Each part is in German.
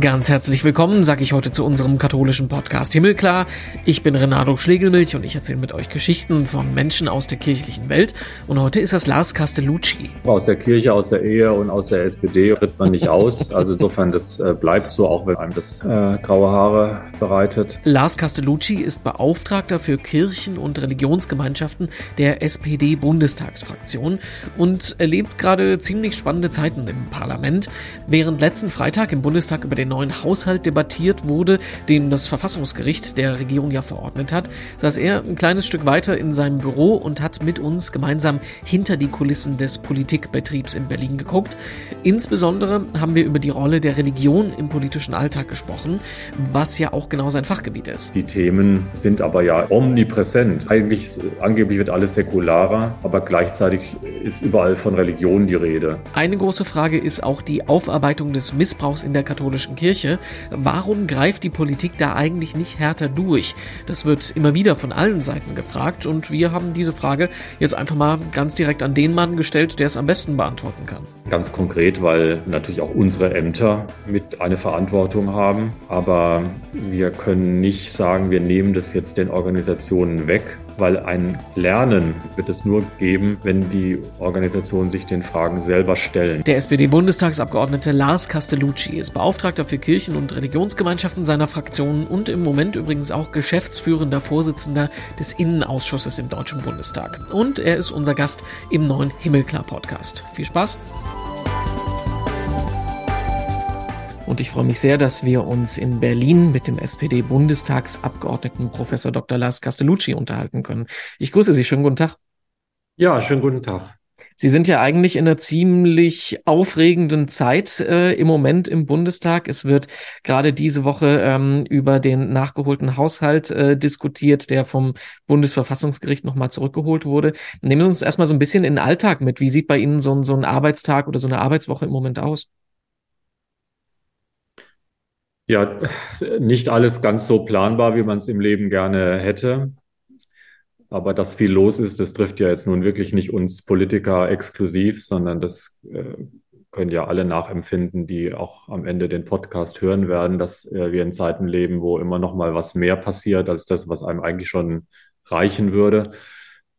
Ganz herzlich willkommen, sage ich heute zu unserem katholischen Podcast Himmelklar. Ich bin Renato Schlegelmilch und ich erzähle mit euch Geschichten von Menschen aus der kirchlichen Welt. Und heute ist das Lars Castellucci. Aus der Kirche, aus der Ehe und aus der SPD tritt man nicht aus. Also insofern, das äh, bleibt so, auch wenn einem das äh, graue Haare bereitet. Lars Castellucci ist Beauftragter für Kirchen und Religionsgemeinschaften der SPD-Bundestagsfraktion und erlebt gerade ziemlich spannende Zeiten im Parlament. Während letzten Freitag im Bundestag über den den neuen Haushalt debattiert wurde, den das Verfassungsgericht der Regierung ja verordnet hat, saß er ein kleines Stück weiter in seinem Büro und hat mit uns gemeinsam hinter die Kulissen des Politikbetriebs in Berlin geguckt. Insbesondere haben wir über die Rolle der Religion im politischen Alltag gesprochen, was ja auch genau sein Fachgebiet ist. Die Themen sind aber ja omnipräsent. Eigentlich, angeblich wird alles säkularer, aber gleichzeitig ist überall von Religion die Rede. Eine große Frage ist auch die Aufarbeitung des Missbrauchs in der katholischen Kirche. Warum greift die Politik da eigentlich nicht härter durch? Das wird immer wieder von allen Seiten gefragt und wir haben diese Frage jetzt einfach mal ganz direkt an den Mann gestellt, der es am besten beantworten kann. Ganz konkret, weil natürlich auch unsere Ämter mit eine Verantwortung haben, aber wir können nicht sagen, wir nehmen das jetzt den Organisationen weg, weil ein Lernen wird es nur geben, wenn die Organisationen sich den Fragen selber stellen. Der SPD-Bundestagsabgeordnete Lars Castellucci ist Beauftragter für Kirchen- und Religionsgemeinschaften seiner Fraktion und im Moment übrigens auch geschäftsführender Vorsitzender des Innenausschusses im Deutschen Bundestag. Und er ist unser Gast im neuen Himmelklar-Podcast. Viel Spaß! Und ich freue mich sehr, dass wir uns in Berlin mit dem SPD-Bundestagsabgeordneten Professor Dr. Lars Castellucci unterhalten können. Ich grüße Sie. Schönen guten Tag. Ja, schönen guten Tag. Sie sind ja eigentlich in einer ziemlich aufregenden Zeit äh, im Moment im Bundestag. Es wird gerade diese Woche ähm, über den nachgeholten Haushalt äh, diskutiert, der vom Bundesverfassungsgericht nochmal zurückgeholt wurde. Nehmen Sie uns erstmal so ein bisschen in den Alltag mit. Wie sieht bei Ihnen so ein, so ein Arbeitstag oder so eine Arbeitswoche im Moment aus? Ja, nicht alles ganz so planbar, wie man es im Leben gerne hätte. Aber dass viel los ist, das trifft ja jetzt nun wirklich nicht uns Politiker exklusiv, sondern das äh, können ja alle nachempfinden, die auch am Ende den Podcast hören werden, dass äh, wir in Zeiten leben, wo immer noch mal was mehr passiert als das, was einem eigentlich schon reichen würde.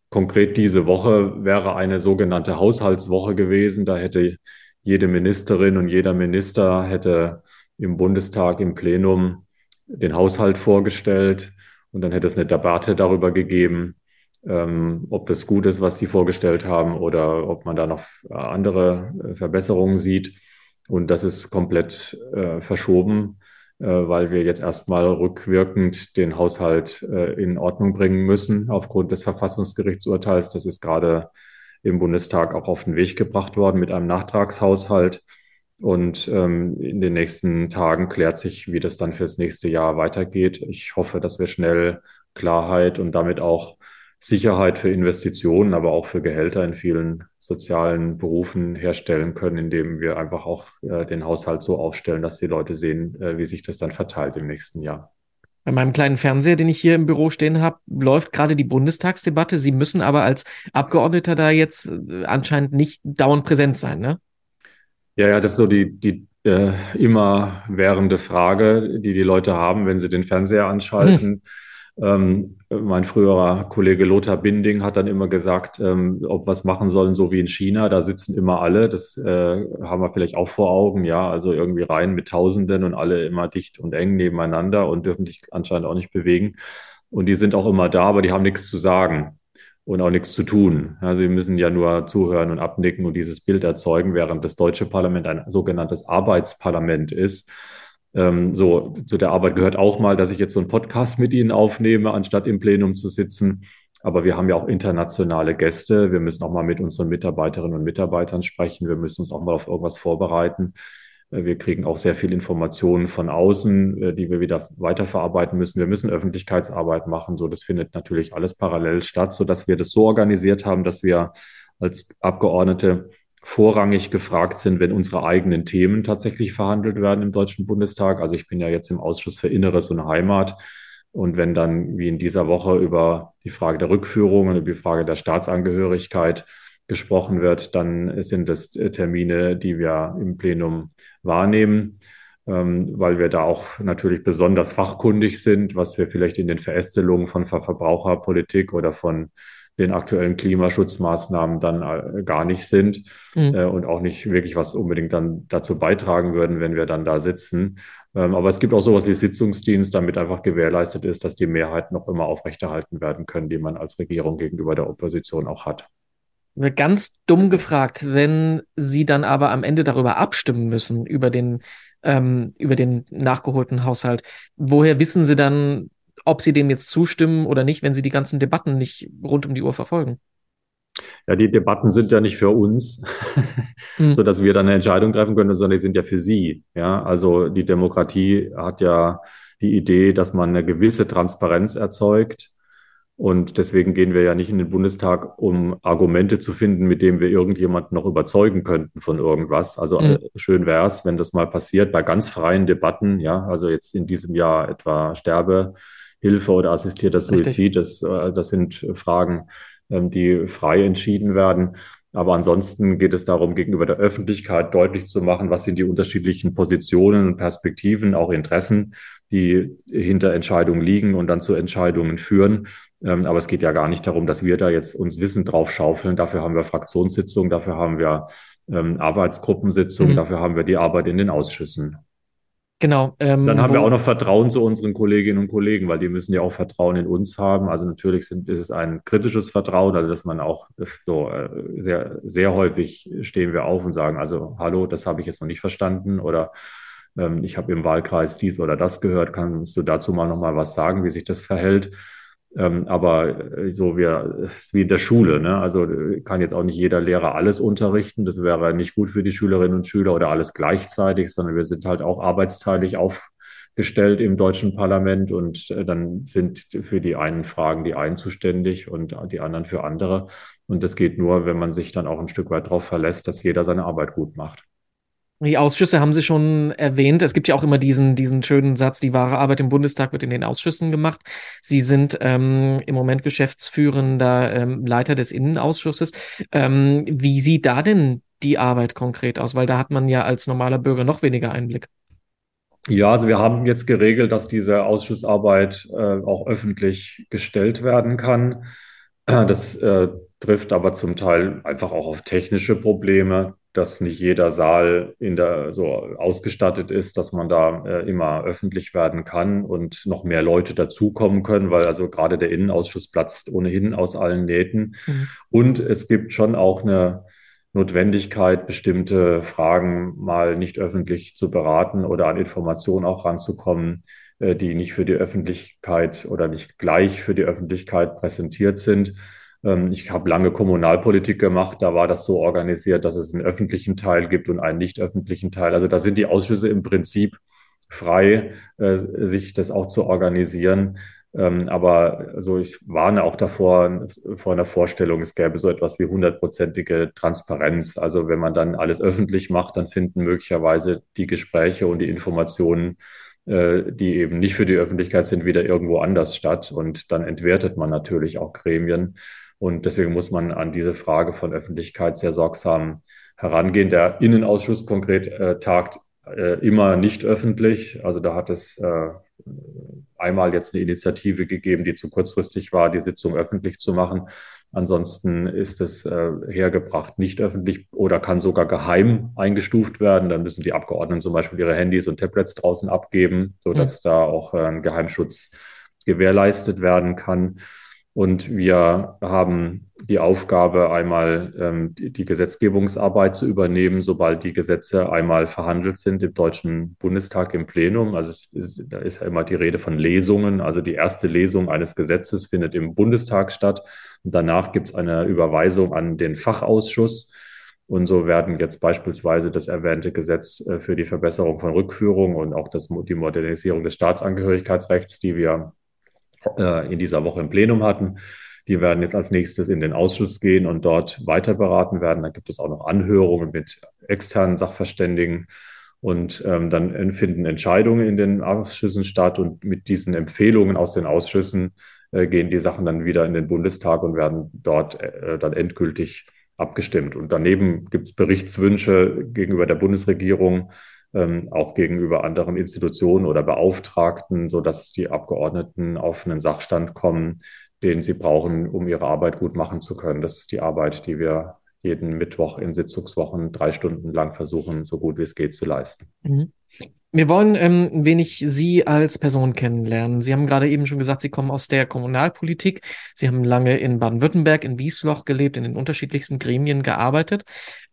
Konkret diese Woche wäre eine sogenannte Haushaltswoche gewesen. Da hätte jede Ministerin und jeder Minister hätte im Bundestag im Plenum den Haushalt vorgestellt und dann hätte es eine Debatte darüber gegeben, ähm, ob das gut ist, was sie vorgestellt haben oder ob man da noch andere äh, Verbesserungen sieht. Und das ist komplett äh, verschoben, äh, weil wir jetzt erstmal rückwirkend den Haushalt äh, in Ordnung bringen müssen aufgrund des Verfassungsgerichtsurteils. Das ist gerade im Bundestag auch auf den Weg gebracht worden mit einem Nachtragshaushalt. Und ähm, in den nächsten Tagen klärt sich, wie das dann fürs nächste Jahr weitergeht. Ich hoffe, dass wir schnell Klarheit und damit auch Sicherheit für Investitionen, aber auch für Gehälter in vielen sozialen Berufen herstellen können, indem wir einfach auch äh, den Haushalt so aufstellen, dass die Leute sehen, äh, wie sich das dann verteilt im nächsten Jahr. Bei meinem kleinen Fernseher, den ich hier im Büro stehen habe, läuft gerade die Bundestagsdebatte. Sie müssen aber als Abgeordneter da jetzt äh, anscheinend nicht dauernd präsent sein, ne? Ja, ja, das ist so die, die äh, immer währende Frage, die die Leute haben, wenn sie den Fernseher anschalten. Hm. Ähm, mein früherer Kollege Lothar Binding hat dann immer gesagt, ähm, ob wir was machen sollen, so wie in China, da sitzen immer alle. Das äh, haben wir vielleicht auch vor Augen, ja. Also irgendwie rein mit Tausenden und alle immer dicht und eng nebeneinander und dürfen sich anscheinend auch nicht bewegen. Und die sind auch immer da, aber die haben nichts zu sagen und auch nichts zu tun. Ja, sie müssen ja nur zuhören und abnicken und dieses Bild erzeugen, während das deutsche Parlament ein sogenanntes Arbeitsparlament ist. Ähm, so, zu der Arbeit gehört auch mal, dass ich jetzt so einen Podcast mit Ihnen aufnehme, anstatt im Plenum zu sitzen. Aber wir haben ja auch internationale Gäste. Wir müssen auch mal mit unseren Mitarbeiterinnen und Mitarbeitern sprechen. Wir müssen uns auch mal auf irgendwas vorbereiten. Äh, wir kriegen auch sehr viel Informationen von außen, äh, die wir wieder weiterverarbeiten müssen. Wir müssen Öffentlichkeitsarbeit machen. So, das findet natürlich alles parallel statt, so dass wir das so organisiert haben, dass wir als Abgeordnete vorrangig gefragt sind, wenn unsere eigenen Themen tatsächlich verhandelt werden im Deutschen Bundestag. Also ich bin ja jetzt im Ausschuss für Inneres und Heimat. Und wenn dann wie in dieser Woche über die Frage der Rückführung und über die Frage der Staatsangehörigkeit gesprochen wird, dann sind das Termine, die wir im Plenum wahrnehmen. ähm, weil wir da auch natürlich besonders fachkundig sind, was wir vielleicht in den Verästelungen von Verbraucherpolitik oder von den aktuellen Klimaschutzmaßnahmen dann äh, gar nicht sind mhm. äh, und auch nicht wirklich was unbedingt dann dazu beitragen würden, wenn wir dann da sitzen. Ähm, aber es gibt auch sowas wie Sitzungsdienst, damit einfach gewährleistet ist, dass die Mehrheiten noch immer aufrechterhalten werden können, die man als Regierung gegenüber der Opposition auch hat. Ganz dumm gefragt, wenn Sie dann aber am Ende darüber abstimmen müssen, über den, ähm, über den nachgeholten Haushalt, woher wissen Sie dann, ob Sie dem jetzt zustimmen oder nicht, wenn Sie die ganzen Debatten nicht rund um die Uhr verfolgen? Ja, die Debatten sind ja nicht für uns, mhm. so dass wir dann eine Entscheidung treffen können, sondern die sind ja für Sie. Ja, also die Demokratie hat ja die Idee, dass man eine gewisse Transparenz erzeugt und deswegen gehen wir ja nicht in den Bundestag, um Argumente zu finden, mit denen wir irgendjemanden noch überzeugen könnten von irgendwas. Also mhm. schön wäre es, wenn das mal passiert bei ganz freien Debatten. Ja, also jetzt in diesem Jahr etwa Sterbehilfe oder assistierter Suizid. Das, äh, das sind Fragen, ähm, die frei entschieden werden. Aber ansonsten geht es darum, gegenüber der Öffentlichkeit deutlich zu machen, was sind die unterschiedlichen Positionen und Perspektiven, auch Interessen, die hinter Entscheidungen liegen und dann zu Entscheidungen führen. Ähm, aber es geht ja gar nicht darum, dass wir da jetzt uns Wissen drauf schaufeln. Dafür haben wir Fraktionssitzungen, dafür haben wir ähm, Arbeitsgruppensitzungen, mhm. dafür haben wir die Arbeit in den Ausschüssen. Genau. Ähm, Dann haben wir auch noch Vertrauen zu unseren Kolleginnen und Kollegen, weil die müssen ja auch Vertrauen in uns haben. Also natürlich sind, ist es ein kritisches Vertrauen, also dass man auch so äh, sehr, sehr häufig stehen wir auf und sagen, also hallo, das habe ich jetzt noch nicht verstanden oder ähm, ich habe im Wahlkreis dies oder das gehört, kannst du dazu mal noch mal was sagen, wie sich das verhält? Ähm, aber äh, so wie, ist wie in der Schule. Ne? Also kann jetzt auch nicht jeder Lehrer alles unterrichten. Das wäre nicht gut für die Schülerinnen und Schüler oder alles gleichzeitig, sondern wir sind halt auch arbeitsteilig aufgestellt im deutschen Parlament und äh, dann sind für die einen Fragen die einen zuständig und die anderen für andere. Und das geht nur, wenn man sich dann auch ein Stück weit darauf verlässt, dass jeder seine Arbeit gut macht. Die Ausschüsse haben Sie schon erwähnt. Es gibt ja auch immer diesen, diesen schönen Satz, die wahre Arbeit im Bundestag wird in den Ausschüssen gemacht. Sie sind ähm, im Moment geschäftsführender ähm, Leiter des Innenausschusses. Ähm, wie sieht da denn die Arbeit konkret aus? Weil da hat man ja als normaler Bürger noch weniger Einblick. Ja, also wir haben jetzt geregelt, dass diese Ausschussarbeit äh, auch öffentlich gestellt werden kann. Das äh, trifft aber zum Teil einfach auch auf technische Probleme dass nicht jeder Saal in der, so ausgestattet ist, dass man da äh, immer öffentlich werden kann und noch mehr Leute dazukommen können, weil also gerade der Innenausschuss platzt ohnehin aus allen Nähten. Mhm. Und es gibt schon auch eine Notwendigkeit, bestimmte Fragen mal nicht öffentlich zu beraten oder an Informationen auch ranzukommen, äh, die nicht für die Öffentlichkeit oder nicht gleich für die Öffentlichkeit präsentiert sind. Ähm, ich habe lange Kommunalpolitik gemacht, da war das so organisiert, dass es einen öffentlichen Teil gibt und einen nicht öffentlichen Teil. Also da sind die Ausschüsse im Prinzip frei, äh, sich das auch zu organisieren. Ähm, aber also ich warne auch davor, vor einer Vorstellung, es gäbe so etwas wie hundertprozentige Transparenz. Also wenn man dann alles öffentlich macht, dann finden möglicherweise die Gespräche und die Informationen, äh, die eben nicht für die Öffentlichkeit sind, wieder irgendwo anders statt. Und dann entwertet man natürlich auch Gremien. Und deswegen muss man an diese Frage von Öffentlichkeit sehr sorgsam herangehen. Der Innenausschuss konkret äh, tagt äh, immer nicht öffentlich. Also da hat es äh, einmal jetzt eine Initiative gegeben, die zu kurzfristig war, die Sitzung öffentlich zu machen. Ansonsten ist es äh, hergebracht nicht öffentlich oder kann sogar geheim eingestuft werden. Dann müssen die Abgeordneten zum Beispiel ihre Handys und Tablets draußen abgeben, sodass mhm. da auch äh, ein Geheimschutz gewährleistet werden kann. Und wir haben die Aufgabe, einmal ähm, die, Gesetzgebungsarbeit zu übernehmen, sobald die Gesetze einmal verhandelt sind im Deutschen Bundestag im Plenum. Also ist, da ist ja immer die Rede von Lesungen. Also die erste Lesung eines Gesetzes findet im Bundestag statt. Und danach gibt es eine Überweisung an den Fachausschuss. Und so werden jetzt beispielsweise das erwähnte Gesetz äh, für die Verbesserung von Rückführung und auch das, die Modernisierung des Staatsangehörigkeitsrechts, die wir äh, in dieser Woche im Plenum hatten. Die werden jetzt als nächstes in den Ausschuss gehen und dort weiter beraten werden. Dann gibt es auch noch Anhörungen mit externen Sachverständigen. Und ähm, dann finden Entscheidungen in den Ausschüssen statt. Und mit diesen Empfehlungen aus den Ausschüssen äh, gehen die Sachen dann wieder in den Bundestag und werden dort äh, dann endgültig abgestimmt. Und daneben gibt es Berichtswünsche gegenüber der Bundesregierung ähm, auch gegenüber anderen Institutionen oder Beauftragten, sodass die Abgeordneten auf einen Sachstand kommen, den sie brauchen, um ihre Arbeit gut machen zu können. Das ist die Arbeit, die wir jeden Mittwoch in Sitzungswochen drei Stunden lang versuchen, so gut wie es geht zu leisten. Mhm. Wir wollen ähm, ein wenig Sie als Person kennenlernen. Sie haben gerade eben schon gesagt, Sie kommen aus der Kommunalpolitik. Sie haben lange in Baden-Württemberg, in Wiesloch gelebt, in den unterschiedlichsten Gremien gearbeitet.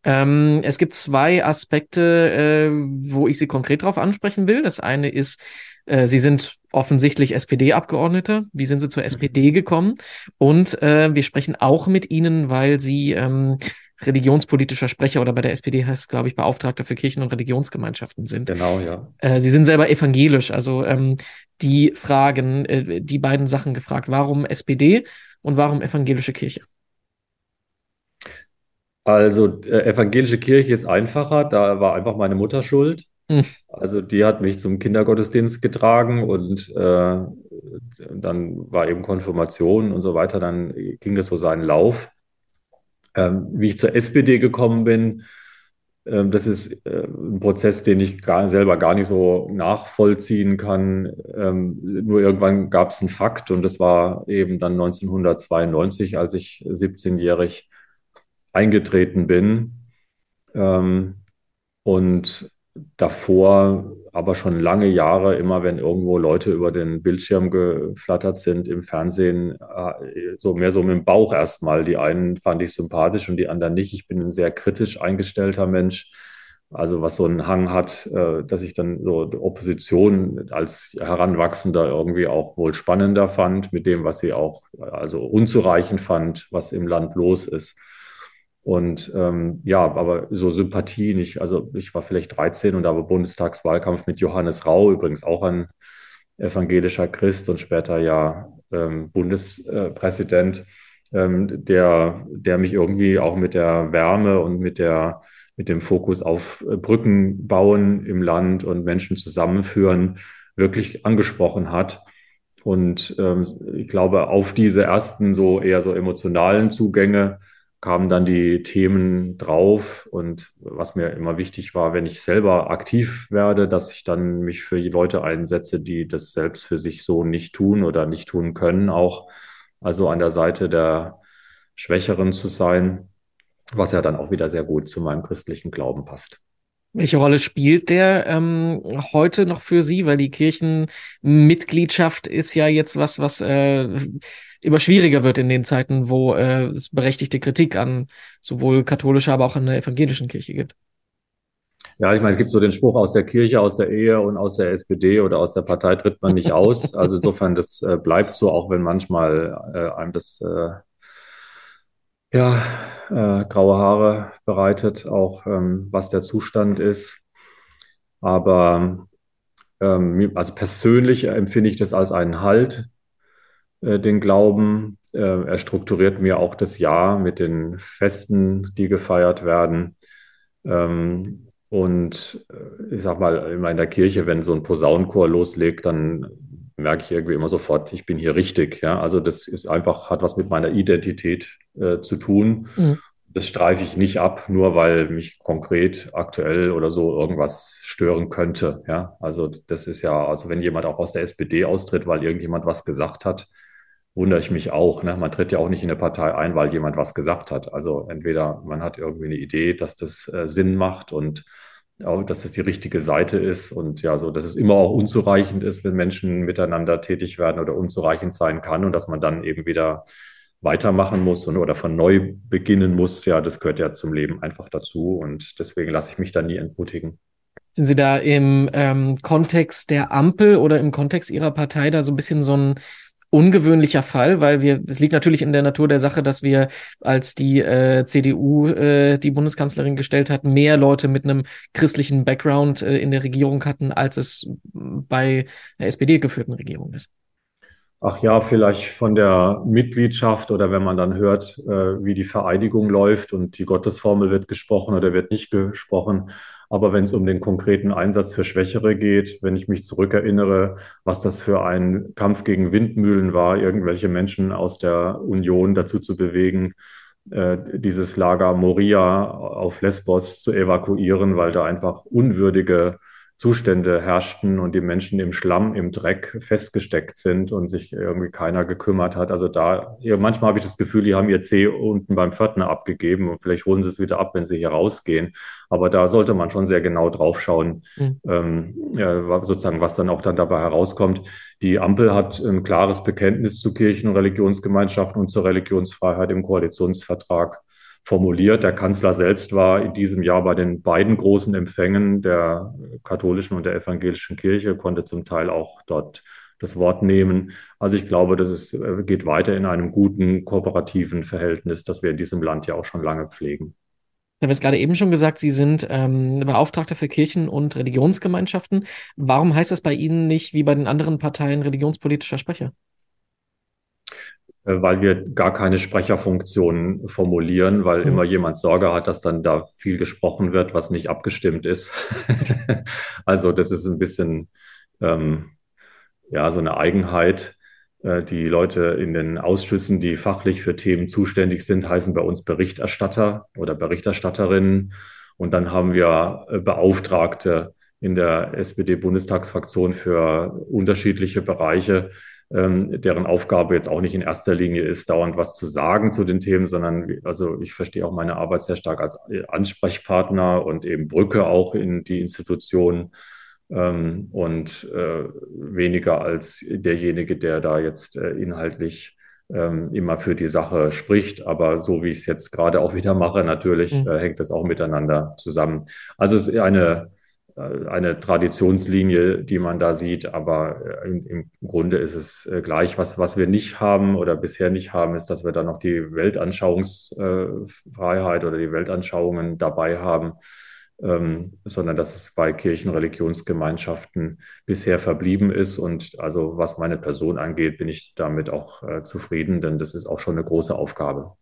Ähm, es gibt zwei Aspekte, äh, wo ich Sie konkret darauf ansprechen will. Das eine ist, äh, Sie sind offensichtlich SPD-Abgeordnete. Wie sind Sie zur SPD gekommen? Und äh, wir sprechen auch mit Ihnen, weil Sie ähm, religionspolitischer Sprecher oder bei der SPD heißt es, glaube ich, Beauftragter für Kirchen und Religionsgemeinschaften sind. Genau, ja. Äh, Sie sind selber evangelisch, also ähm, die Fragen, äh, die beiden Sachen gefragt. Warum SPD und warum evangelische Kirche? Also äh, evangelische Kirche ist einfacher, da war einfach meine Mutter schuld. Hm. Also die hat mich zum Kindergottesdienst getragen und äh, dann war eben Konfirmation und so weiter. Dann ging das so seinen Lauf. Ähm, wie ich zur SPD gekommen bin, ähm, das ist äh, ein Prozess, den ich gar, selber gar nicht so nachvollziehen kann. Ähm, nur irgendwann gab es einen Fakt und das war eben dann 1992, als ich 17-jährig eingetreten bin. Ähm, und davor aber schon lange Jahre, immer wenn irgendwo Leute über den Bildschirm geflattert sind im Fernsehen, äh, so mehr so mit dem Bauch erstmal. Die einen fand ich sympathisch und die anderen nicht. Ich bin ein sehr kritisch eingestellter Mensch. Also was so einen Hang hat, äh, dass ich dann so die Opposition als Heranwachsender irgendwie auch wohl spannender fand, mit dem, was sie auch also unzureichend fand, was im Land los ist. Und ähm, ja, aber so Sympathie nicht. Also ich war vielleicht 13 und da war Bundestagswahlkampf mit Johannes Rau, übrigens auch ein evangelischer Christ und später ja ähm, Bundespräsident, ähm, der, der mich irgendwie auch mit der Wärme und mit der mit dem Fokus auf Brücken bauen im Land und Menschen zusammenführen wirklich angesprochen hat. Und ähm, ich glaube, auf diese ersten so eher so emotionalen Zugänge kamen dann die Themen drauf und was mir immer wichtig war, wenn ich selber aktiv werde, dass ich dann mich für die Leute einsetze, die das selbst für sich so nicht tun oder nicht tun können, auch also an der Seite der Schwächeren zu sein, was ja dann auch wieder sehr gut zu meinem christlichen Glauben passt. Welche Rolle spielt der ähm, heute noch für Sie? Weil die Kirchenmitgliedschaft ist ja jetzt was, was äh, immer schwieriger wird in den Zeiten, wo äh, es berechtigte Kritik an sowohl katholischer, aber auch an der evangelischen Kirche gibt. Ja, ich meine, es gibt so den Spruch aus der Kirche, aus der Ehe und aus der SPD oder aus der Partei tritt man nicht aus. Also insofern, das äh, bleibt so, auch wenn manchmal äh, einem das äh, ja, äh, graue Haare bereitet, auch ähm, was der Zustand ist. Aber ähm, also persönlich empfinde ich das als einen Halt, äh, den Glauben. Äh, er strukturiert mir auch das Jahr mit den Festen, die gefeiert werden. Ähm, und äh, ich sag mal, immer in der Kirche, wenn so ein Posaunenchor loslegt, dann merke ich irgendwie immer sofort, ich bin hier richtig. Ja, also das ist einfach, hat was mit meiner Identität äh, zu tun. Mhm. Das streife ich nicht ab, nur weil mich konkret aktuell oder so irgendwas stören könnte. Ja, also das ist ja, also wenn jemand auch aus der SPD austritt, weil irgendjemand was gesagt hat, wundere ich mich auch. Ne? Man tritt ja auch nicht in eine Partei ein, weil jemand was gesagt hat. Also entweder man hat irgendwie eine Idee, dass das äh, Sinn macht und dass es die richtige Seite ist und ja, so, dass es immer auch unzureichend ist, wenn Menschen miteinander tätig werden oder unzureichend sein kann und dass man dann eben wieder weitermachen muss und, oder von neu beginnen muss. Ja, das gehört ja zum Leben einfach dazu und deswegen lasse ich mich da nie entmutigen. Sind Sie da im ähm, Kontext der Ampel oder im Kontext Ihrer Partei da so ein bisschen so ein ungewöhnlicher Fall, weil wir, es liegt natürlich in der Natur der Sache, dass wir, als die äh, CDU äh, die Bundeskanzlerin gestellt hat, mehr Leute mit einem christlichen Background äh, in der Regierung hatten, als es bei der SPD geführten Regierung ist. Ach ja, vielleicht von der Mitgliedschaft oder wenn man dann hört, äh, wie die Vereidigung läuft und die Gottesformel wird gesprochen oder wird nicht gesprochen, aber wenn es um den konkreten Einsatz für Schwächere geht, wenn ich mich zurückerinnere, was das für ein Kampf gegen Windmühlen war, irgendwelche Menschen aus der Union dazu zu bewegen, äh, dieses Lager Moria auf Lesbos zu evakuieren, weil da einfach unwürdige Zustände herrschten und die Menschen im Schlamm, im Dreck festgesteckt sind und sich irgendwie keiner gekümmert hat. Also da, manchmal habe ich das Gefühl, die haben ihr C unten beim Pförtner abgegeben und vielleicht holen sie es wieder ab, wenn sie hier rausgehen. Aber da sollte man schon sehr genau drauf schauen, mhm. ähm, ja, sozusagen, was dann auch dann dabei herauskommt. Die Ampel hat ein klares Bekenntnis zu Kirchen- und Religionsgemeinschaften und zur Religionsfreiheit im Koalitionsvertrag formuliert. Der Kanzler selbst war in diesem Jahr bei den beiden großen Empfängen der katholischen und der evangelischen Kirche, konnte zum Teil auch dort das Wort nehmen. Also ich glaube, dass es äh, geht weiter in einem guten kooperativen Verhältnis, das wir in diesem Land ja auch schon lange pflegen. Ich habe es gerade eben schon gesagt, Sie sind ähm, Beauftragter für Kirchen und Religionsgemeinschaften. Warum heißt das bei Ihnen nicht wie bei den anderen Parteien religionspolitischer Sprecher? Äh, weil wir gar keine Sprecherfunktion formulieren, weil mhm. immer jemand Sorge hat, dass dann da viel gesprochen wird, was nicht abgestimmt ist. also das ist ein bisschen ähm, ja so eine Eigenheit. Äh, die Leute in den Ausschüssen, die fachlich für Themen zuständig sind, heißen bei uns Berichterstatter oder Berichterstatterinnen. Und dann haben wir äh, Beauftragte in der SPD-Bundestagsfraktion für unterschiedliche Bereiche ähm, deren Aufgabe jetzt auch nicht in erster Linie ist, dauernd was zu sagen zu den Themen, sondern also ich verstehe auch meine Arbeit sehr stark als äh, Ansprechpartner und eben Brücke auch in die Institution ähm, und äh, weniger als derjenige, der da jetzt äh, inhaltlich ähm, immer für die Sache spricht. Aber so wie ich es jetzt gerade auch wieder mache, natürlich mhm. äh, hängt das auch miteinander zusammen. Also es ist eine eine Traditionslinie, die man da sieht, aber äh, im, Grunde ist es äh, gleich. Was, was wir nicht haben oder bisher nicht haben, ist, dass wir da noch die Weltanschauungsfreiheit oder die Weltanschauungen dabei haben, ähm, sondern dass es bei Kirchen, Religionsgemeinschaften bisher verblieben ist. Und also was meine Person angeht, bin ich damit auch äh, zufrieden, denn das ist auch schon eine große Aufgabe.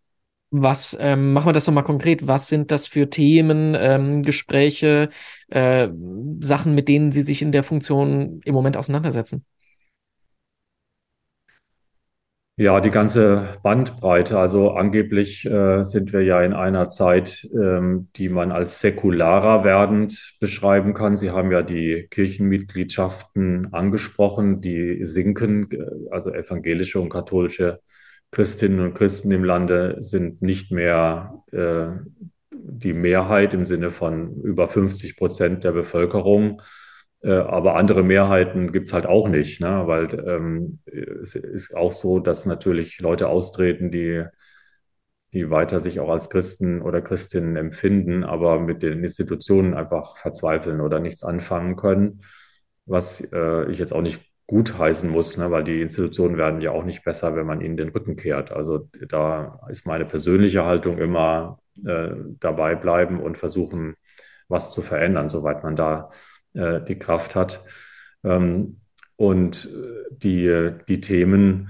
Was, ähm, machen wir das nochmal konkret, was sind das für Themen, ähm, Gespräche, äh, Sachen, mit denen Sie sich in der Funktion im Moment auseinandersetzen? Ja, die ganze Bandbreite. Also angeblich äh, sind wir ja in einer Zeit, ähm, die man als säkularer werdend beschreiben kann. Sie haben ja die Kirchenmitgliedschaften angesprochen, die sinken, äh, also evangelische und katholische Christinnen und Christen im Lande sind nicht mehr äh, die Mehrheit im Sinne von über 50 Prozent der Bevölkerung. Äh, aber andere Mehrheiten gibt es halt auch nicht, ne? weil ähm, es ist auch so, dass natürlich Leute austreten, die, die weiter sich auch als Christen oder Christinnen empfinden, aber mit den Institutionen einfach verzweifeln oder nichts anfangen können. Was äh, ich jetzt auch nicht gutheißen muss, ne? weil die Institutionen werden ja auch nicht besser, wenn man ihnen den Rücken kehrt. Also da ist meine persönliche Haltung immer äh, dabei bleiben und versuchen, was zu verändern, soweit man da äh, die Kraft hat. Ähm, und die, die Themen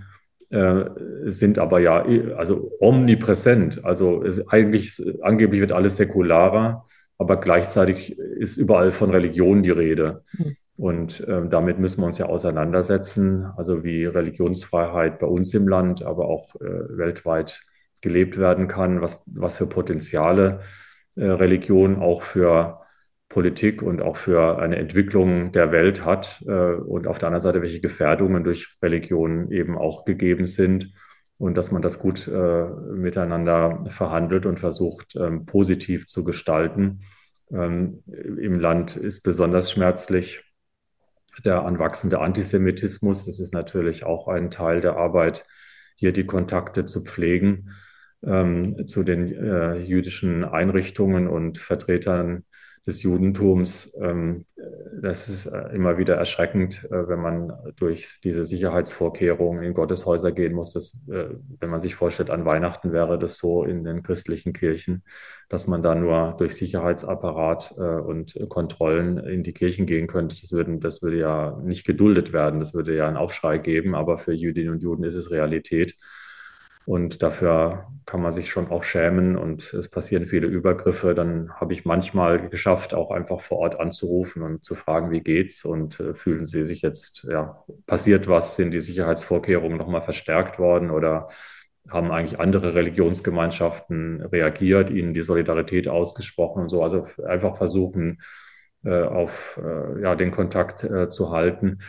äh, sind aber ja also omnipräsent. Also es, eigentlich angeblich wird alles säkularer, aber gleichzeitig ist überall von Religion die Rede. Mhm. Und ähm, damit müssen wir uns ja auseinandersetzen, also wie Religionsfreiheit bei uns im Land, aber auch äh, weltweit gelebt werden kann, was, was für Potenziale äh, Religion auch für Politik und auch für eine Entwicklung der Welt hat äh, und auf der anderen Seite, welche Gefährdungen durch Religion eben auch gegeben sind und dass man das gut äh, miteinander verhandelt und versucht, ähm, positiv zu gestalten. Ähm, Im Land ist besonders schmerzlich der anwachsende Antisemitismus. Das ist natürlich auch ein Teil der Arbeit, hier die Kontakte zu pflegen ähm, zu den äh, jüdischen Einrichtungen und Vertretern des Judentums. Ähm, das ist äh, immer wieder erschreckend, äh, wenn man durch diese Sicherheitsvorkehrungen in Gotteshäuser gehen muss. Das, äh, wenn man sich vorstellt, an Weihnachten wäre das so in den christlichen Kirchen, dass man da nur durch Sicherheitsapparat und Kontrollen in die Kirchen gehen könnte. Das, würden, das würde ja nicht geduldet werden. Das würde ja einen Aufschrei geben. Aber für Jüdinnen und Juden ist es Realität. Und dafür kann man sich schon auch schämen und es passieren viele Übergriffe. Dann habe ich manchmal geschafft, auch einfach vor Ort anzurufen und zu fragen, wie geht's und äh, fühlen Sie sich jetzt, ja, passiert was, sind die Sicherheitsvorkehrungen nochmal verstärkt worden oder haben eigentlich andere Religionsgemeinschaften reagiert, ihnen die Solidarität ausgesprochen und so. Also einfach versuchen, äh, auf äh, ja, den Kontakt äh, zu halten.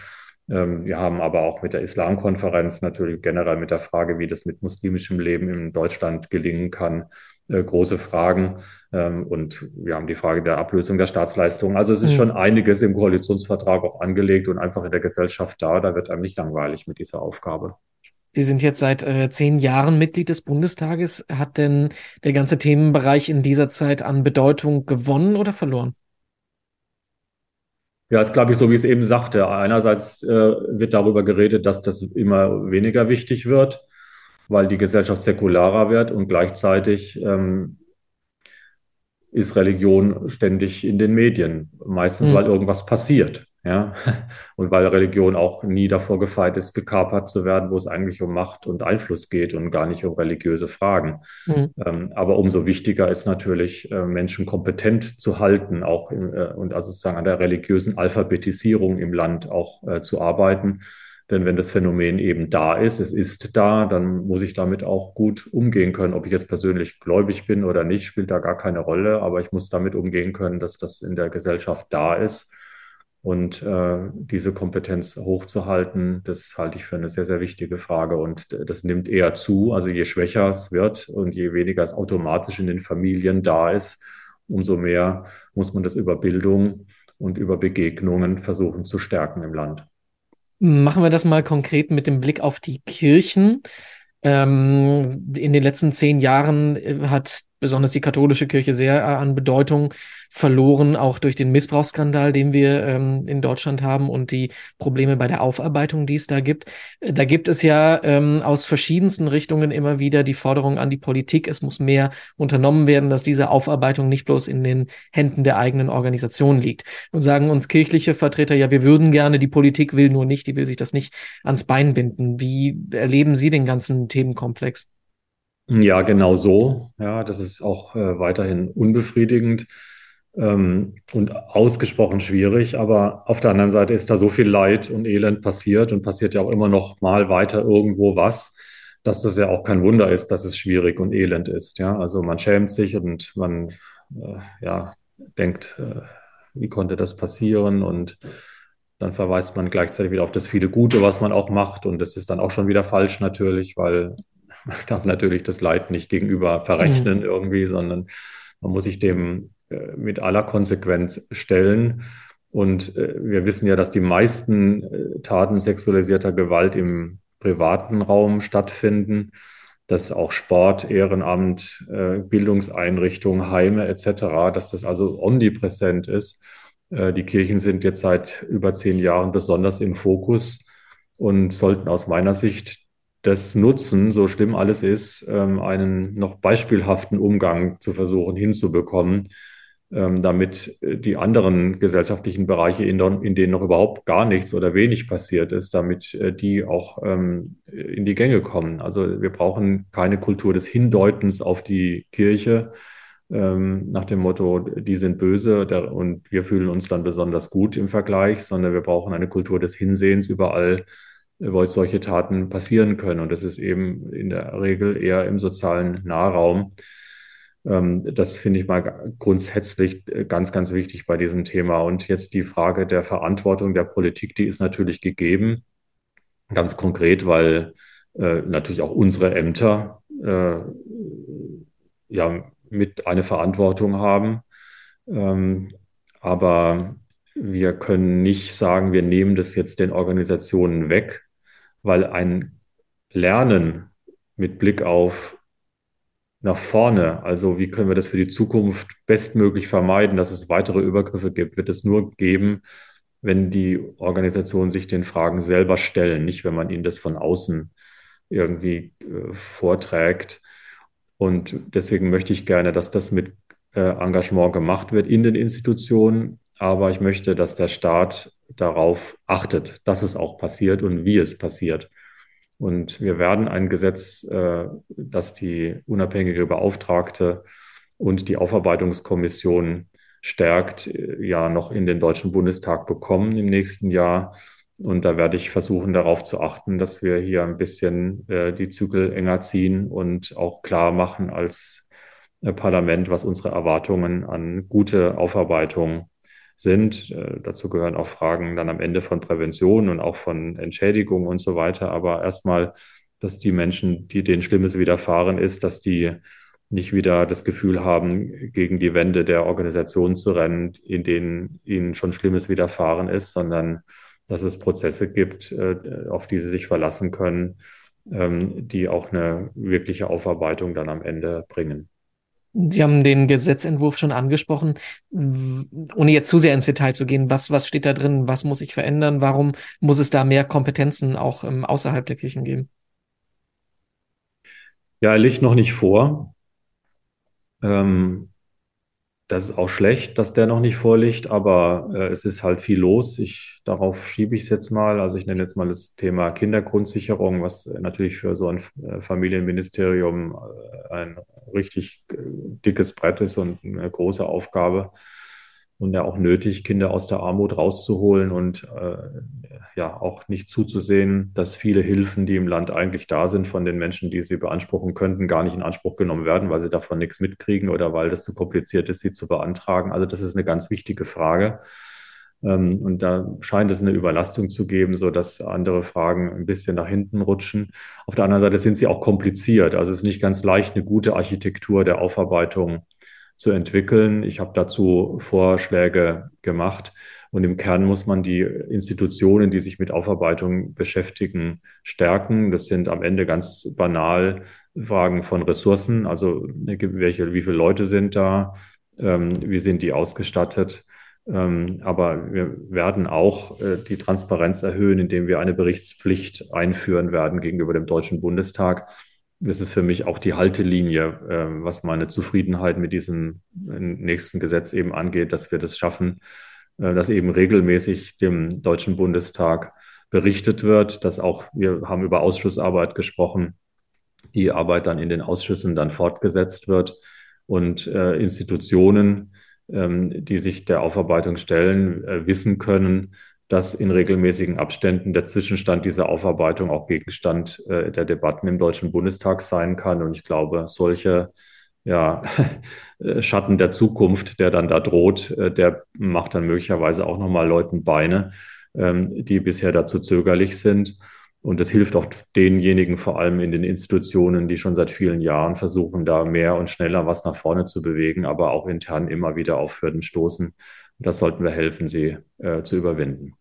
Ähm, wir haben aber auch mit der Islamkonferenz natürlich generell mit der Frage, wie das mit muslimischem Leben in Deutschland gelingen kann, äh, große Fragen. Ähm, und wir haben die Frage der Ablösung der Staatsleistungen. Also es ist mhm. schon einiges im Koalitionsvertrag auch angelegt und einfach in der Gesellschaft da. Da wird einem nicht langweilig mit dieser Aufgabe. Sie sind jetzt seit äh, zehn Jahren Mitglied des Bundestages. Hat denn der ganze Themenbereich in dieser Zeit an Bedeutung gewonnen oder verloren? Ja, ist, glaube ich, so, wie ich es eben sagte. Einerseits äh, wird darüber geredet, dass das immer weniger wichtig wird, weil die Gesellschaft säkularer wird und gleichzeitig ähm, ist Religion ständig in den Medien. Meistens, mhm. weil irgendwas passiert. Ja, und weil Religion auch nie davor gefeit ist, gekapert zu werden, wo es eigentlich um Macht und Einfluss geht und gar nicht um religiöse Fragen. Mhm. Ähm, aber umso wichtiger ist natürlich, äh, Menschen kompetent zu halten, auch im, äh, und also sozusagen an der religiösen Alphabetisierung im Land auch äh, zu arbeiten. Denn wenn das Phänomen eben da ist, es ist da, dann muss ich damit auch gut umgehen können. Ob ich jetzt persönlich gläubig bin oder nicht, spielt da gar keine Rolle. Aber ich muss damit umgehen können, dass das in der Gesellschaft da ist und äh, diese Kompetenz hochzuhalten, das halte ich für eine sehr, sehr wichtige Frage. Und das nimmt eher zu. Also je schwächer es wird und je weniger es automatisch in den Familien da ist, umso mehr muss man das über Bildung und über Begegnungen versuchen zu stärken im Land. Machen wir das mal konkret mit dem Blick auf die Kirchen. Ähm, in den letzten zehn Jahren äh, hat besonders die katholische Kirche sehr äh, an Bedeutung verloren, auch durch den Missbrauchsskandal, den wir ähm, in Deutschland haben und die Probleme bei der Aufarbeitung, die es da gibt. Äh, da gibt es ja ähm, aus verschiedensten Richtungen immer wieder die Forderung an die Politik, es muss mehr unternommen werden, dass diese Aufarbeitung nicht bloß in den Händen der eigenen Organisation liegt. Und sagen uns kirchliche Vertreter, ja, wir würden gerne, die Politik will nur nicht, die will sich das nicht ans Bein binden. Wie erleben Sie den ganzen Themenkomplex? Ja, genau so. Ja, das ist auch äh, weiterhin unbefriedigend ähm, und ausgesprochen schwierig. Aber auf der anderen Seite ist da so viel Leid und Elend passiert und passiert ja auch immer noch mal weiter irgendwo was, dass das ja auch kein Wunder ist, dass es schwierig und elend ist. Ja, also man schämt sich und man äh, ja, denkt, äh, wie konnte das passieren? Und dann verweist man gleichzeitig wieder auf das viele Gute, was man auch macht. Und das ist dann auch schon wieder falsch natürlich, weil man darf natürlich das Leid nicht gegenüber verrechnen mhm. irgendwie, sondern man muss sich dem äh, mit aller Konsequenz stellen. Und äh, wir wissen ja, dass die meisten äh, Taten sexualisierter Gewalt im privaten Raum stattfinden, dass auch Sport, Ehrenamt, Bildungseinrichtungen, Heime etc., dass das also omnipräsent ist. Die Kirchen sind jetzt seit über zehn Jahren besonders im Fokus und sollten aus meiner Sicht das nutzen, so schlimm alles ist, ähm, einen noch beispielhaften Umgang zu versuchen hinzubekommen ähm, damit äh, die anderen gesellschaftlichen Bereiche, in, denen noch überhaupt gar nichts oder wenig passiert ist, damit äh, die auch ähm, in die Gänge kommen. Also wir brauchen keine Kultur des Hindeutens auf die Kirche nach dem Motto, die sind böse und wir fühlen uns dann besonders gut im Vergleich, sondern wir brauchen eine Kultur des Hinsehens überall, solche Taten passieren können. Und das ist eben in der Regel eher im sozialen Nahraum. Ähm, das finde ich mal grundsätzlich äh, ganz, ganz wichtig bei diesem Thema. Und jetzt die Frage der Verantwortung der Politik, die ist natürlich gegeben. Ganz konkret, weil äh, natürlich auch unsere Ämter äh, ja mit eine Verantwortung haben. Ähm, aber wir können nicht sagen, wir nehmen das jetzt den Organisationen weg, weil ein Lernen mit Blick auf nach vorne? Also wie können wir das für die Zukunft bestmöglich vermeiden, dass es weitere Übergriffe gibt? Wird es nur geben, wenn die Organisationen sich den Fragen selber stellen, nicht wenn man ihnen das von außen irgendwie äh, vorträgt. Und deswegen möchte ich gerne, dass das mit äh, Engagement gemacht wird in den Institutionen. Aber ich möchte, dass der Staat darauf achtet, dass es auch passiert und wie es passiert. Und wir werden ein Gesetz, äh, das die unabhängige Beauftragte und die Aufarbeitungskommission stärkt, äh, ja noch in den Deutschen Bundestag bekommen im nächsten Jahr. Und da werde ich versuchen, darauf zu achten, dass wir hier ein bisschen äh, die Zügel enger ziehen und auch klar machen als Parlament, was unsere Erwartungen an gute Aufarbeitung sind. Äh, dazu gehören auch Fragen dann am Ende von Prävention und auch von Entschädigung und so weiter. Aber erstmal, dass die Menschen, die denen Schlimmes widerfahren ist, dass die nicht wieder das Gefühl haben, gegen die Wände der Organisation zu rennen, in denen ihnen schon Schlimmes widerfahren ist, sondern dass es Prozesse gibt, äh, auf die sie sich verlassen können, ähm, die auch eine wirkliche Aufarbeitung dann am Ende bringen. Sie haben den Gesetzentwurf schon angesprochen. Ohne jetzt zu sehr ins Detail zu gehen, was, was steht da drin? Was muss sich verändern? Warum muss es da mehr Kompetenzen auch ähm, außerhalb der Kirchen geben? Ja, er liegt noch nicht vor. Ähm, das ist auch schlecht, dass der noch nicht vorliegt, aber äh, es ist halt viel los. Ich, darauf schiebe ich es jetzt mal. Also ich nenne jetzt mal das Thema Kindergrundsicherung, was natürlich für so ein äh, Familienministerium äh, ein richtig äh, dickes Brett ist und eine große Aufgabe und ja auch nötig, Kinder aus der Armut rauszuholen und äh, ja auch nicht zuzusehen, dass viele Hilfen, die im Land eigentlich da sind, von den Menschen, die sie beanspruchen könnten, gar nicht in Anspruch genommen werden, weil sie davon nichts mitkriegen oder weil das zu kompliziert ist, sie zu beantragen. Also das ist eine ganz wichtige Frage. Ähm, und da scheint es eine Überlastung zu geben, so dass andere Fragen ein bisschen nach hinten rutschen. Auf der anderen Seite sind sie auch kompliziert. Also es ist nicht ganz leicht, eine gute Architektur der Aufarbeitung zu entwickeln. Ich habe dazu Vorschläge gemacht. Und im Kern muss man die Institutionen, die sich mit Aufarbeitung beschäftigen, stärken. Das sind am Ende ganz banal Fragen von Ressourcen. Also welche, wie viele Leute sind da? Ähm, wie sind die ausgestattet? Ähm, aber wir werden auch äh, die Transparenz erhöhen, indem wir eine Berichtspflicht einführen werden gegenüber dem Deutschen Bundestag. Das ist für mich auch die Haltelinie, äh, was meine Zufriedenheit mit diesem äh, nächsten Gesetz eben angeht, dass wir das schaffen, dass eben regelmäßig dem Deutschen Bundestag berichtet wird, dass auch, wir haben über Ausschussarbeit gesprochen, die Arbeit dann in den Ausschüssen dann fortgesetzt wird und Institutionen, ähm, die sich der Aufarbeitung stellen, äh, wissen können, dass in regelmäßigen Abständen der Zwischenstand dieser Aufarbeitung auch Gegenstand äh, der Debatten im Deutschen Bundestag sein kann. Und ich glaube, solche ja, Schatten der Zukunft, der dann da droht, äh, der macht dann möglicherweise auch nochmal Leuten Beine, ähm, die bisher dazu zögerlich sind. Und das hilft auch denjenigen, vor allem in den Institutionen, die schon seit vielen Jahren versuchen, da mehr und schneller was nach vorne zu bewegen, aber auch intern immer wieder auf Hürden stoßen. Das sollten wir helfen, sie äh, zu überwinden.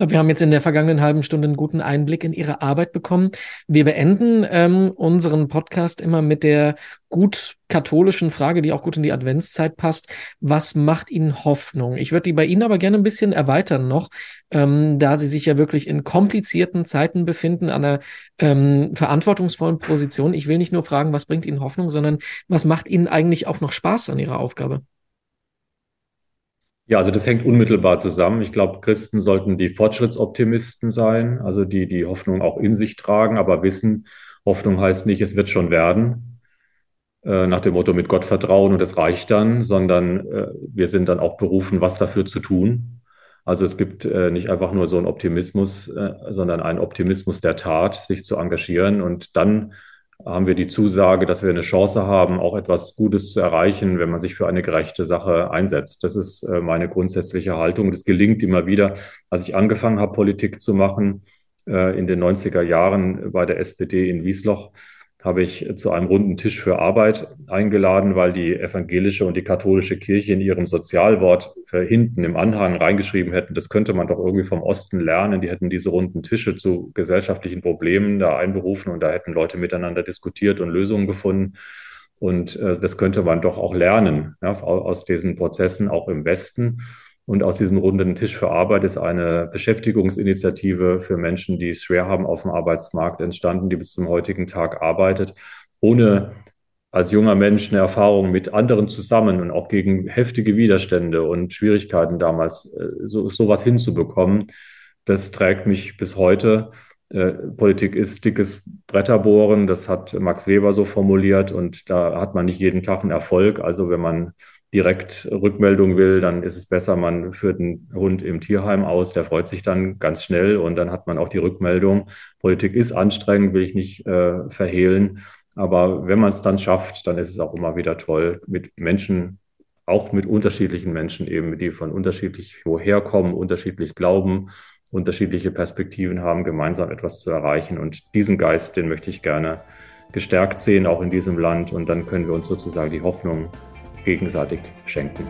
Wir haben jetzt in der vergangenen halben Stunde einen guten Einblick in Ihre Arbeit bekommen. Wir beenden ähm, unseren Podcast immer mit der gut katholischen Frage, die auch gut in die Adventszeit passt. Was macht Ihnen Hoffnung? Ich würde die bei Ihnen aber gerne ein bisschen erweitern noch, ähm, da Sie sich ja wirklich in komplizierten Zeiten befinden, an einer ähm, verantwortungsvollen Position. Ich will nicht nur fragen, was bringt Ihnen Hoffnung, sondern was macht Ihnen eigentlich auch noch Spaß an Ihrer Aufgabe? Ja, also das hängt unmittelbar zusammen. Ich glaube, Christen sollten die Fortschrittsoptimisten sein, also die die Hoffnung auch in sich tragen, aber wissen, Hoffnung heißt nicht, es wird schon werden, äh, nach dem Motto mit Gott vertrauen und es reicht dann, sondern äh, wir sind dann auch berufen, was dafür zu tun. Also es gibt äh, nicht einfach nur so einen Optimismus, äh, sondern einen Optimismus der Tat, sich zu engagieren und dann haben wir die Zusage, dass wir eine Chance haben, auch etwas Gutes zu erreichen, wenn man sich für eine gerechte Sache einsetzt. Das ist äh, meine grundsätzliche Haltung. Das gelingt immer wieder. Als ich angefangen habe, Politik zu machen, äh, in den 90er Jahren bei der SPD in Wiesloch, habe ich zu einem runden Tisch für Arbeit eingeladen, weil die evangelische und die katholische Kirche in ihrem Sozialwort äh, hinten im Anhang reingeschrieben hätten, das könnte man doch irgendwie vom Osten lernen. Die hätten diese runden Tische zu gesellschaftlichen Problemen da einberufen und da hätten Leute miteinander diskutiert und Lösungen gefunden. Und äh, das könnte man doch auch lernen ja, aus diesen Prozessen, auch im Westen. Und aus diesem runden Tisch für Arbeit ist eine Beschäftigungsinitiative für Menschen, die es schwer haben auf dem Arbeitsmarkt entstanden, die bis zum heutigen Tag arbeitet, ohne als junger Mensch eine Erfahrung mit anderen zusammen und auch gegen heftige Widerstände und Schwierigkeiten damals äh, so sowas hinzubekommen. Das trägt mich bis heute. Äh, Politik ist dickes Bretterbohren, das hat Max Weber so formuliert und da hat man nicht jeden Tag einen Erfolg. Also wenn man direkt Rückmeldung will, dann ist es besser, man führt einen Hund im Tierheim aus, der freut sich dann ganz schnell und dann hat man auch die Rückmeldung. Politik ist anstrengend, will ich nicht äh, verhehlen. Aber wenn man es dann schafft, dann ist es auch immer wieder toll, mit Menschen auch mit unterschiedlichen Menschen eben, die von unterschiedlich woher kommen, unterschiedlich glauben, unterschiedliche Perspektiven haben, gemeinsam etwas zu erreichen. Und diesen Geist, den möchte ich gerne gestärkt sehen, auch in diesem Land. Und dann können wir uns sozusagen die Hoffnung gegenseitig schenken.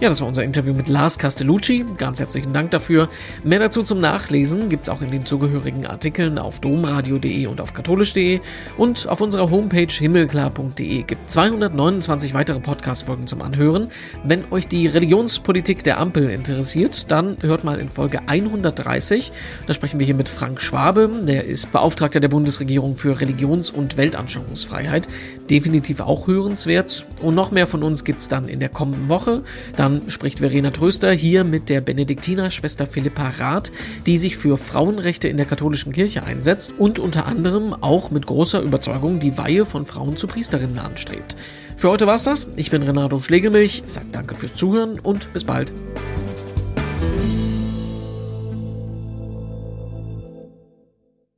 Ja, das war unser Interview mit Lars Castellucci. Ganz herzlichen Dank dafür. Mehr dazu zum Nachlesen gibt's auch in den zugehörigen Artikeln auf domradio.de und auf katholisch.de und auf unserer Homepage himmelklar.de gibt 229 weitere Podcast-Folgen zum Anhören. Wenn euch die Religionspolitik der Ampel interessiert, dann hört mal in Folge 130. Da sprechen wir hier mit Frank Schwabe. Der ist Beauftragter der Bundesregierung für Religions- und Weltanschauungsfreiheit. Definitiv auch hörenswert. Und noch mehr von uns gibt's dann in der kommenden Woche. Dann dann spricht Verena Tröster hier mit der Benediktinerschwester Philippa Rath, die sich für Frauenrechte in der katholischen Kirche einsetzt und unter anderem auch mit großer Überzeugung die Weihe von Frauen zu Priesterinnen anstrebt. Für heute war's das. Ich bin Renato Schlegelmilch, sag danke fürs Zuhören und bis bald.